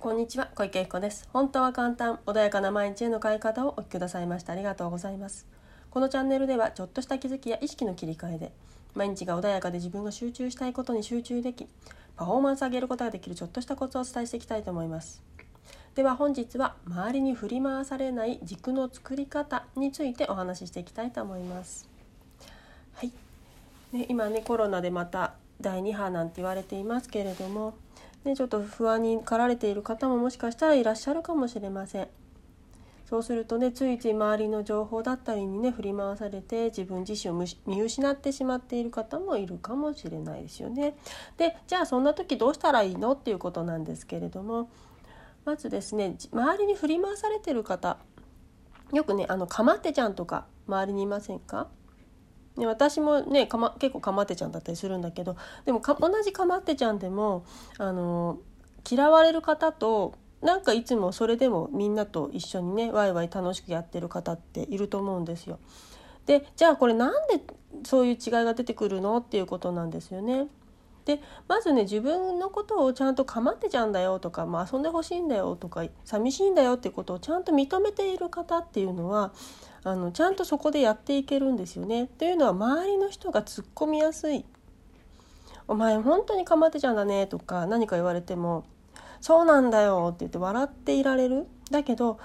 こんにちは小池子です。本当は簡単穏やかな毎日への変え方をお聞きくださいましてありがとうございます。このチャンネルではちょっとした気づきや意識の切り替えで毎日が穏やかで自分が集中したいことに集中できパフォーマンス上げることができるちょっとしたコツをお伝えしていきたいと思います。では本日は周りに振り回されない軸の作り方についてお話ししていきたいと思います。はい、ね、今ねコロナでまた第2波なんて言われていますけれどもね、ちょっと不安に駆られている方ももしかしたらいらっしゃるかもしれません。そうするとねついつい周りの情報だったりにね振り回されて自分自身を見失ってしまっている方もいるかもしれないですよね。でじゃあそんな時どうしたらいいのっていうことなんですけれどもまずですね周りに振り回されてる方よくねあのかまってちゃんとか周りにいませんか？で私もねか、ま、結構かまってちゃんだったりするんだけどでも同じかまってちゃんでもあの嫌われる方となんかいつもそれでもみんなと一緒にねワイワイ楽しくやってる方っていると思うんですよ。でじゃあこれなんでそういう違いが出てくるのっていうことなんですよね。でまずね自分のことをちゃんと構ってちゃうんだよとか、まあ、遊んでほしいんだよとか寂しいんだよっていうことをちゃんと認めている方っていうのはあのちゃんとそこでやっていけるんですよね。というのは周りの人が突っ込みやすい。お前本当に構ってちゃうんだねとか何か言われても「そうなんだよ」って言って笑っていられる。だけど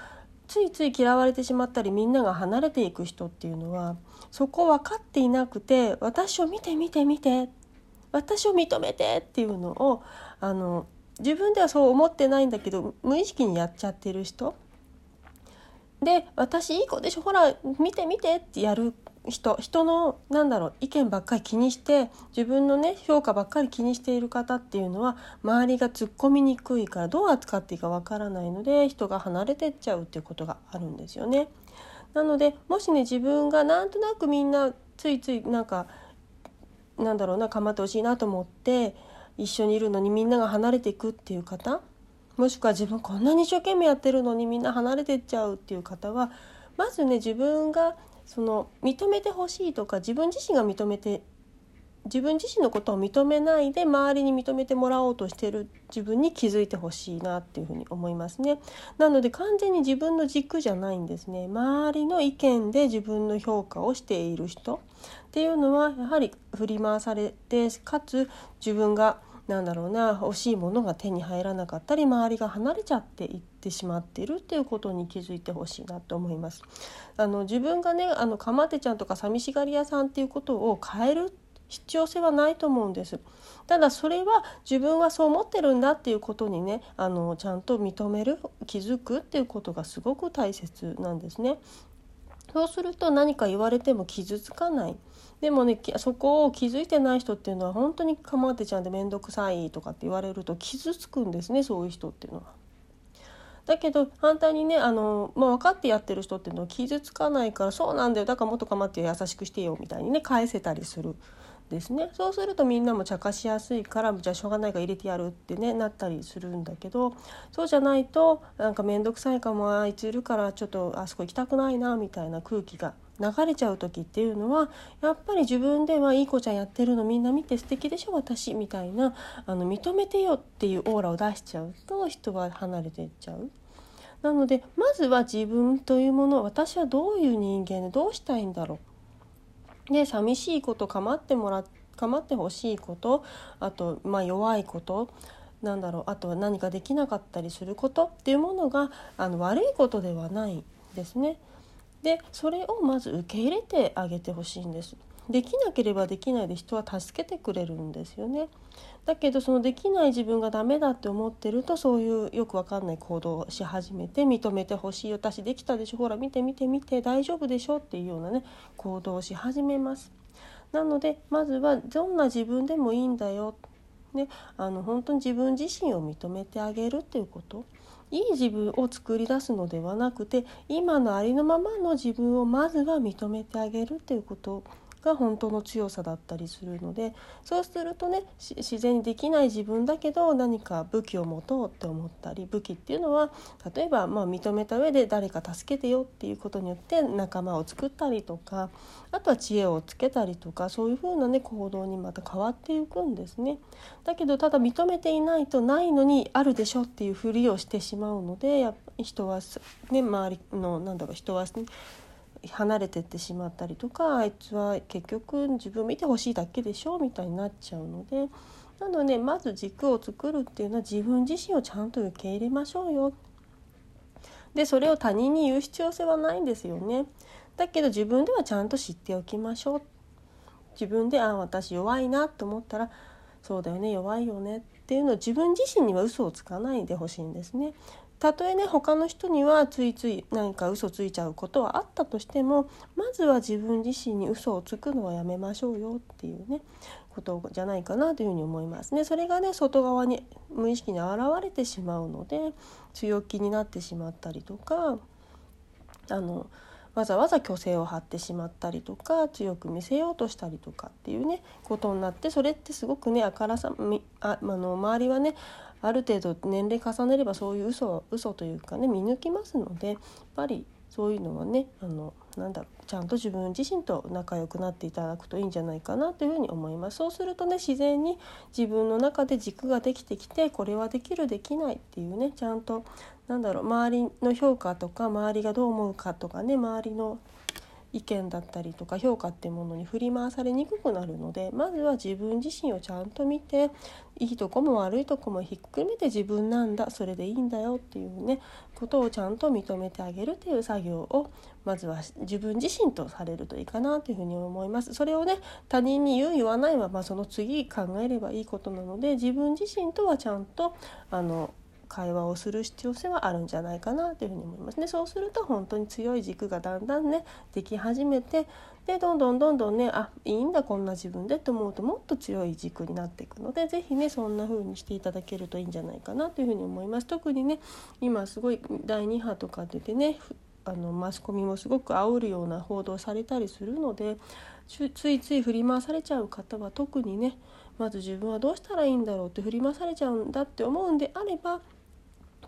ついつい嫌われてしまったりみんなが離れていく人っていうのはそこ分かっていなくて「私を見て見て見て」私を認めてっていうのをあの自分ではそう思ってないんだけど無意識にやっちゃってる人で私いい子でしょ？ほら見て見てってやる人人のなんだろう意見ばっかり気にして自分のね評価ばっかり気にしている方っていうのは周りが突っ込みにくいからどう扱っていいかわからないので人が離れてっちゃうっていうことがあるんですよね。なのでもしね自分がなんとなくみんなついついなんかなんだろうな構ってほしいなと思って一緒にいるのにみんなが離れていくっていう方もしくは自分こんなに一生懸命やってるのにみんな離れてっちゃうっていう方はまずね自分がその認めてほしいとか自分自身が認めて自分自身のことを認めないで周りに認めてもらおうとしてる自分に気づいてほしいなっていうふうに思いますね。なので完全に自分の軸じゃないんですね。周りの意見で自分の評価をしている人っていうのはやはり振り回されてかつ自分がなんだろうな欲しいものが手に入らなかったり周りが離れちゃっていってしまっているっていうことに気づいてほしいなと思います。あの自分がねあのかまってちゃんとか寂しがり屋さんっていうことを変える必要性はないと思うんです。ただそれは自分はそう思ってるんだっていうことにねあのちゃんと認める気づくっていうことがすごく大切なんですね。そうすると何か言われても傷つかない。でもねそこを気づいてない人っていうのは本当に構ってちゃんで面倒くさいとかって言われると傷つくんですねそういう人っていうのは。だけど反対にねあの、まあ、分かってやってる人っていうのは傷つかないからそうなんだよだからもっと構って優しくしてよみたいにね返せたりするですねそうするとみんなも茶化しやすいからじゃあしょうがないから入れてやるってねなったりするんだけどそうじゃないとなんか面倒くさいかもあいついるからちょっとあそこ行きたくないなみたいな空気が流れちゃう時っていうのはやっぱり自分ではいい子ちゃんやってるのみんな見て素敵でしょ私みたいなあの認めてよっていうオーラを出しちゃうと人は離れていっちゃう。なのでまずは自分というもの私はどういう人間でどうしたいんだろう。で寂しいこと構ってもら構ってほしいことあと、まあ、弱いことなんだろうあとは何かできなかったりすることっていうものがあの悪いことではないですね。でそれをまず受け入れてあげてほしいんです。できなければできないで人は助けてくれるんですよね。だけどそのできない自分がダメだって思ってるとそういうよくわかんない行動をし始めて認めてほしい私できたでしょほら見て見て見て大丈夫でしょっていうようなね行動をし始めます。なのでまずはどんな自分でもいいんだよ、ね、あの本当に自分自身を認めてあげるっていうこといい自分を作り出すのではなくて今のありのままの自分をまずは認めてあげるということが本当の強さだったりするのでそうするとね自然にできない自分だけど何か武器を持とうって思ったり武器っていうのは例えばまあ認めた上で誰か助けてよっていうことによって仲間を作ったりとかあとは知恵をつけたりとかそういうふうなね行動にまた変わっていくんですね。だけどただ認めていないとないのにあるでしょっていうふりをしてしまうのでやっぱ人はね周りのなんだろう人は、ね、離れてってしまったりとかあいつは結局自分見てほしいだけでしょみたいになっちゃうのでなのでまず軸を作るっていうのは自分自身をちゃんと受け入れましょうよ。でそれを他人に言う必要性はないんですよね。だけど自分ではちゃんと知っておきましょう。自分であ私弱いなと思ったらそうだよね弱いよねっていうのを自分自身には嘘をつかないでほしいんですね。たとえね他の人にはついつい何か嘘ついちゃうことはあったとしてもまずは自分自身に嘘をつくのはやめましょうよっていうねことじゃないかなというふうに思いますね。それがね外側に無意識に現れてしまうので強気になってしまったりとかあのわざわざ虚勢を張ってしまったりとか強く見せようとしたりとかっていうねことになってそれってすごくねあからさああの周りはねある程度年齢重ねればそういう嘘嘘というかね見抜きますのでやっぱりそういうのはねあのなんだちゃんと自分自身と仲良くなっていただくといいんじゃないかなというふうに思います。そうするとね自然に自分の中で軸ができてきてこれはできるできないっていうねちゃんとなんだろう周りの評価とか周りがどう思うかとかね周りの意見だったりとか評価っていうものに振り回されにくくなるのでまずは自分自身をちゃんと見ていいとこも悪いとこもひっくるめて自分なんだそれでいいんだよっていうねことをちゃんと認めてあげるっていう作業をまずは自分自身とされるといいかなというふうに思います。それをね他人に言う言わないはまあその次考えればいいことなので自分自身とはちゃんとあの会話をする必要性はあるんじゃないかなというふうに思いますね。そうすると本当に強い軸がだんだんねでき始めてでどんどんどんどんねあいいんだこんな自分でと思うともっと強い軸になっていくので是非ねそんな風にしていただけるといいんじゃないかなというふうに思います。特にね今すごい第2波とか出てねあのマスコミもすごく煽るような報道されたりするのでついつい振り回されちゃう方は特にねまず自分はどうしたらいいんだろうって振り回されちゃうんだって思うんであれば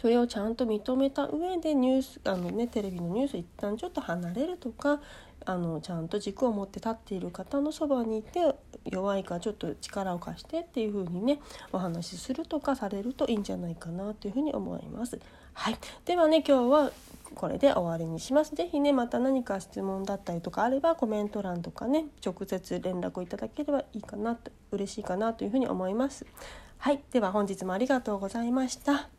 それをちゃんと認めた上でニュースあの、ね、テレビのニュース一旦ちょっと離れるとかあのちゃんと軸を持って立っている方のそばにいて弱いからちょっと力を貸してっていう風にねお話しするとかされるといいんじゃないかなというふうに思います。はい、ではね今日はこれで終わりにします。是非ねまた何か質問だったりとかあればコメント欄とかね直接連絡をいただければいいかなと嬉しいかなというふうに思います。はい、では本日もありがとうございました。